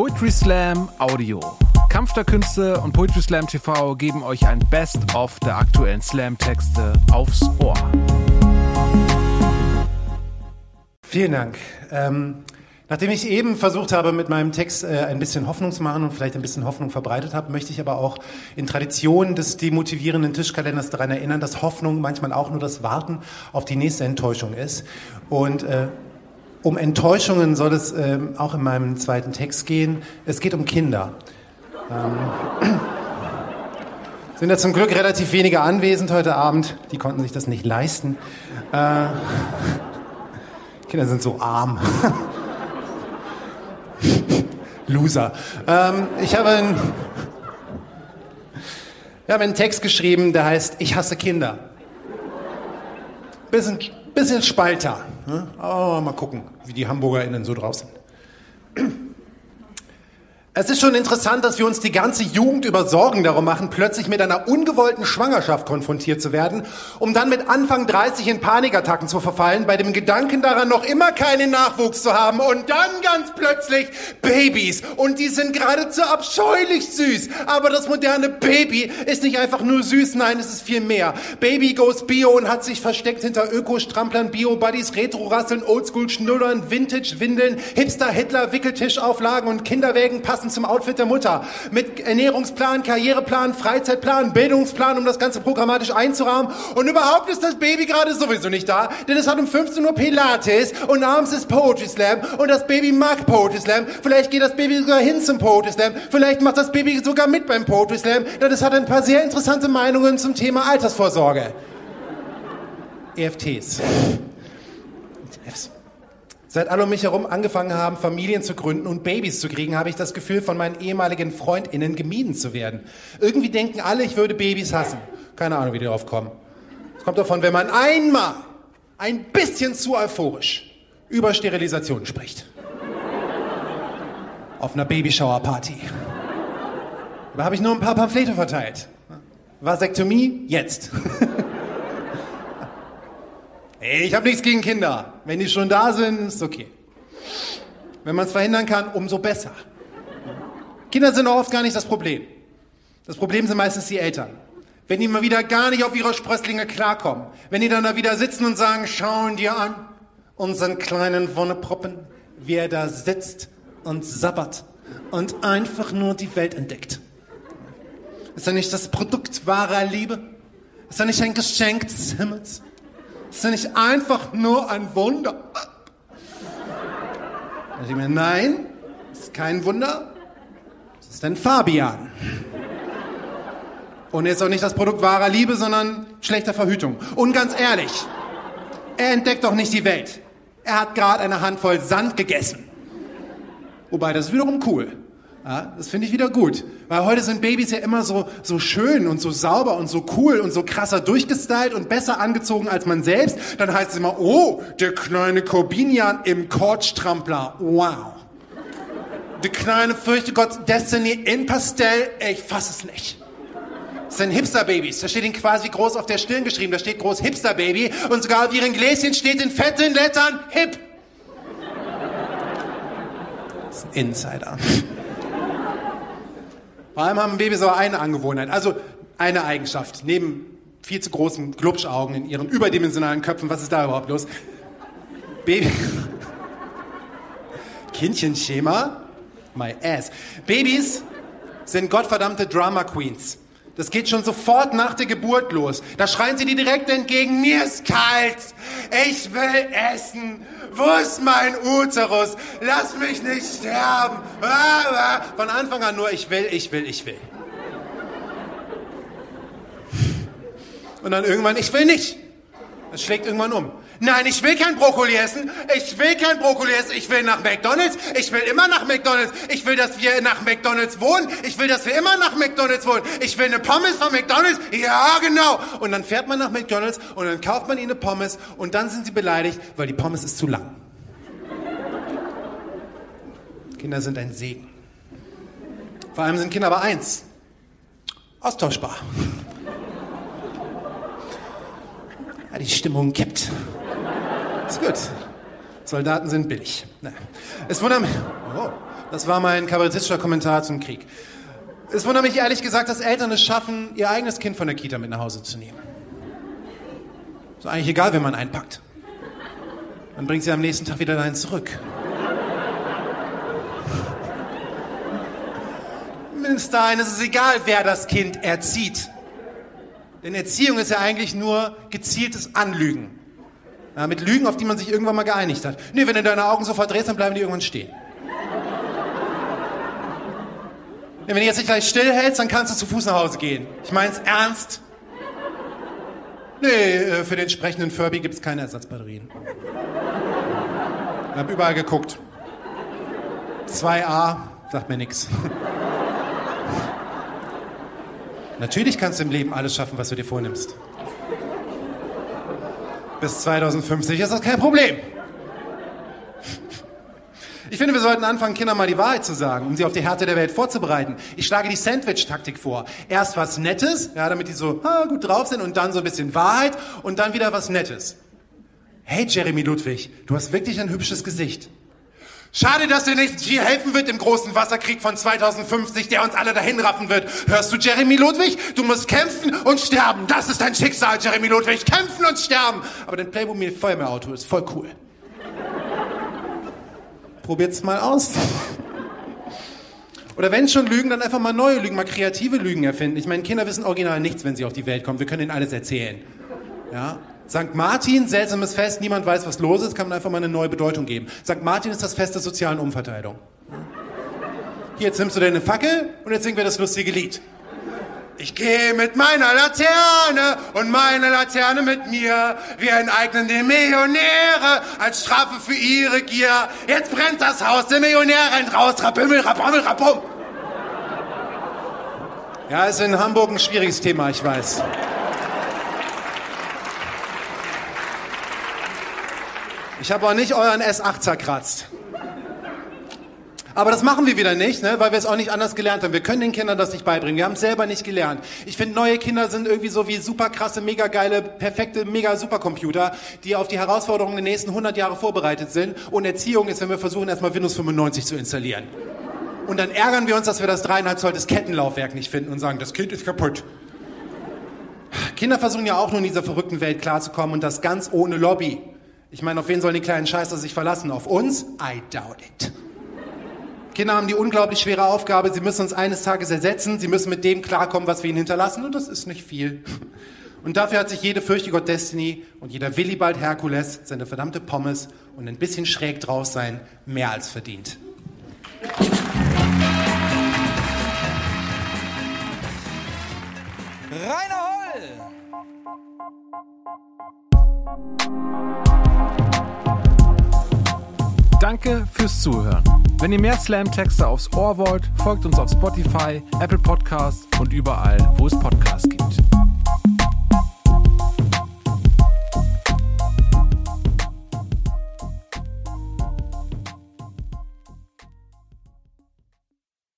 Poetry Slam Audio. Kampf der Künste und Poetry Slam TV geben euch ein Best-of der aktuellen Slam-Texte aufs Ohr. Vielen Dank. Ähm, nachdem ich eben versucht habe, mit meinem Text äh, ein bisschen Hoffnung zu machen und vielleicht ein bisschen Hoffnung verbreitet habe, möchte ich aber auch in Tradition des demotivierenden Tischkalenders daran erinnern, dass Hoffnung manchmal auch nur das Warten auf die nächste Enttäuschung ist. Und äh, um Enttäuschungen soll es äh, auch in meinem zweiten Text gehen. Es geht um Kinder. Ähm, sind ja zum Glück relativ wenige anwesend heute Abend. Die konnten sich das nicht leisten. Äh, Kinder sind so arm. Loser. Ähm, ich habe einen, ich habe einen Text geschrieben, der heißt Ich hasse Kinder. Bisschen, bisschen Spalter. Ne? Aber mal gucken, wie die HamburgerInnen so drauf sind. Es ist schon interessant, dass wir uns die ganze Jugend über Sorgen darum machen, plötzlich mit einer ungewollten Schwangerschaft konfrontiert zu werden, um dann mit Anfang 30 in Panikattacken zu verfallen, bei dem Gedanken daran, noch immer keinen Nachwuchs zu haben und dann ganz plötzlich Babys. Und die sind geradezu abscheulich süß. Aber das moderne Baby ist nicht einfach nur süß, nein, es ist viel mehr. Baby goes Bio und hat sich versteckt hinter Öko-Stramplern, Bio-Buddies, Retro-Rasseln, Oldschool-Schnullern, Vintage-Windeln, Hipster-Hitler, Wickeltischauflagen und Kinderwägen passen passend zum Outfit der Mutter. Mit Ernährungsplan, Karriereplan, Freizeitplan, Bildungsplan, um das Ganze programmatisch einzurahmen. Und überhaupt ist das Baby gerade sowieso nicht da, denn es hat um 15 Uhr Pilates und abends ist Poetry Slam und das Baby mag Poetry Slam. Vielleicht geht das Baby sogar hin zum Poetry Slam. Vielleicht macht das Baby sogar mit beim Poetry Slam, denn es hat ein paar sehr interessante Meinungen zum Thema Altersvorsorge. EFTs. ETFs. Seit alle um mich herum angefangen haben, Familien zu gründen und Babys zu kriegen, habe ich das Gefühl, von meinen ehemaligen FreundInnen gemieden zu werden. Irgendwie denken alle, ich würde Babys hassen. Keine Ahnung, wie die darauf kommen. Es kommt davon, wenn man einmal ein bisschen zu euphorisch über Sterilisation spricht. Auf einer Babyshower-Party. Da habe ich nur ein paar Pamphlete verteilt. Vasektomie jetzt. Ich habe nichts gegen Kinder. Wenn die schon da sind, ist okay. Wenn man es verhindern kann, umso besser. Kinder sind auch oft gar nicht das Problem. Das Problem sind meistens die Eltern. Wenn die mal wieder gar nicht auf ihre Sprösslinge klarkommen. Wenn die dann da wieder sitzen und sagen, schauen dir an, unseren kleinen Wonneproppen, wie er da sitzt und sabbert und einfach nur die Welt entdeckt. Ist er nicht das Produkt wahrer Liebe? Ist er nicht ein Geschenk des Himmels? Ist das nicht einfach nur ein Wunder? Ich mir, nein, ist kein Wunder. Das ist ein Fabian. Und er ist auch nicht das Produkt wahrer Liebe, sondern schlechter Verhütung. Und ganz ehrlich, er entdeckt doch nicht die Welt. Er hat gerade eine Handvoll Sand gegessen. Wobei, das ist wiederum cool. Ja, das finde ich wieder gut. Weil heute sind Babys ja immer so, so schön und so sauber und so cool und so krasser durchgestylt und besser angezogen als man selbst. Dann heißt es immer, oh, der kleine Corbinian im Kordstrampler. Wow. Der kleine fürchte Gott Destiny in Pastell. Ich fass es nicht. Das sind Hipster-Babys. Da steht ihnen quasi groß auf der Stirn geschrieben. Da steht groß Hipster-Baby. Und sogar auf ihren Gläschen steht in fetten Lettern Hip. Das ist ein Insider. Vor allem haben Babys aber eine Angewohnheit, also eine Eigenschaft. Neben viel zu großen Glubschaugen in ihren überdimensionalen Köpfen, was ist da überhaupt los? Baby. Kindchenschema? My ass. Babys sind gottverdammte Drama Queens. Das geht schon sofort nach der Geburt los. Da schreien sie dir direkt entgegen, mir ist kalt, ich will essen, wo ist mein Uterus, lass mich nicht sterben. Von Anfang an nur, ich will, ich will, ich will. Und dann irgendwann, ich will nicht. Das schlägt irgendwann um. Nein, ich will kein Brokkoli essen. Ich will kein Brokkoli essen. Ich will nach McDonald's. Ich will immer nach McDonald's. Ich will, dass wir nach McDonald's wohnen. Ich will, dass wir immer nach McDonald's wohnen. Ich will eine Pommes von McDonald's. Ja, genau. Und dann fährt man nach McDonald's und dann kauft man ihnen eine Pommes und dann sind sie beleidigt, weil die Pommes ist zu lang. Kinder sind ein Segen. Vor allem sind Kinder aber eins. Austauschbar. Die Stimmung kippt. Ist gut. Soldaten sind billig. Es wundert mich. Oh, das war mein kabarettistischer Kommentar zum Krieg. Es wundert mich ehrlich gesagt, dass Eltern es schaffen, ihr eigenes Kind von der Kita mit nach Hause zu nehmen. Ist eigentlich egal, wenn man einpackt. Dann bringt sie am nächsten Tag wieder dahin zurück. Bis dahin ist es egal, wer das Kind erzieht. Denn Erziehung ist ja eigentlich nur gezieltes Anlügen. Ja, mit Lügen, auf die man sich irgendwann mal geeinigt hat. Nee, wenn du deine Augen so verdrehst, dann bleiben die irgendwann stehen. Wenn du jetzt nicht gleich stillhältst, dann kannst du zu Fuß nach Hause gehen. Ich mein's ernst. Nee, äh, für den sprechenden Furby gibt's keine Ersatzbatterien. Ich hab überall geguckt. 2a, sagt mir nix. Natürlich kannst du im Leben alles schaffen, was du dir vornimmst. Bis 2050 ist das kein Problem. Ich finde, wir sollten anfangen, Kindern mal die Wahrheit zu sagen, um sie auf die Härte der Welt vorzubereiten. Ich schlage die Sandwich-Taktik vor. Erst was Nettes, ja, damit die so ah, gut drauf sind, und dann so ein bisschen Wahrheit und dann wieder was Nettes. Hey, Jeremy Ludwig, du hast wirklich ein hübsches Gesicht. Schade, dass dir nicht viel helfen wird im großen Wasserkrieg von 2050, der uns alle dahin raffen wird. Hörst du, Jeremy Ludwig? Du musst kämpfen und sterben. Das ist dein Schicksal, Jeremy Ludwig. Kämpfen und sterben. Aber dein Playmobil Feuerwehrauto ist voll cool. Probiert's mal aus. Oder wenn schon Lügen, dann einfach mal neue Lügen, mal kreative Lügen erfinden. Ich meine, Kinder wissen original nichts, wenn sie auf die Welt kommen. Wir können ihnen alles erzählen. Ja? St. Martin, seltsames Fest, niemand weiß, was los ist, kann man einfach mal eine neue Bedeutung geben. St. Martin ist das Fest der sozialen Umverteilung. Hier, jetzt nimmst du deine Fackel und jetzt singen wir das lustige Lied. Ich gehe mit meiner Laterne und meine Laterne mit mir. Wir enteignen die Millionäre als Strafe für ihre Gier. Jetzt brennt das Haus, der Millionär rennt raus, rabimmel, rabammel, rabum. Ja, ist in Hamburg ein schwieriges Thema, ich weiß. Ich habe auch nicht euren S8 zerkratzt. Aber das machen wir wieder nicht, ne? weil wir es auch nicht anders gelernt haben. Wir können den Kindern das nicht beibringen. Wir haben es selber nicht gelernt. Ich finde, neue Kinder sind irgendwie so wie super krasse, mega geile, perfekte, mega Supercomputer, die auf die Herausforderungen der nächsten 100 Jahre vorbereitet sind. Und Erziehung ist, wenn wir versuchen, erstmal Windows 95 zu installieren. Und dann ärgern wir uns, dass wir das dreieinhalb Zoll des Kettenlaufwerk nicht finden und sagen, das Kind ist kaputt. Kinder versuchen ja auch nur in dieser verrückten Welt klarzukommen und das ganz ohne Lobby. Ich meine, auf wen sollen die kleinen Scheißer sich verlassen? Auf uns? I doubt it. Kinder haben die unglaublich schwere Aufgabe, sie müssen uns eines Tages ersetzen, sie müssen mit dem klarkommen, was wir ihnen hinterlassen, und das ist nicht viel. Und dafür hat sich jede Fürchtegott Destiny und jeder Willibald Herkules seine verdammte Pommes und ein bisschen schräg drauf sein mehr als verdient. Rainer Holl! Danke fürs Zuhören. Wenn ihr mehr Slam-Texte aufs Ohr wollt, folgt uns auf Spotify, Apple Podcasts und überall, wo es Podcasts gibt.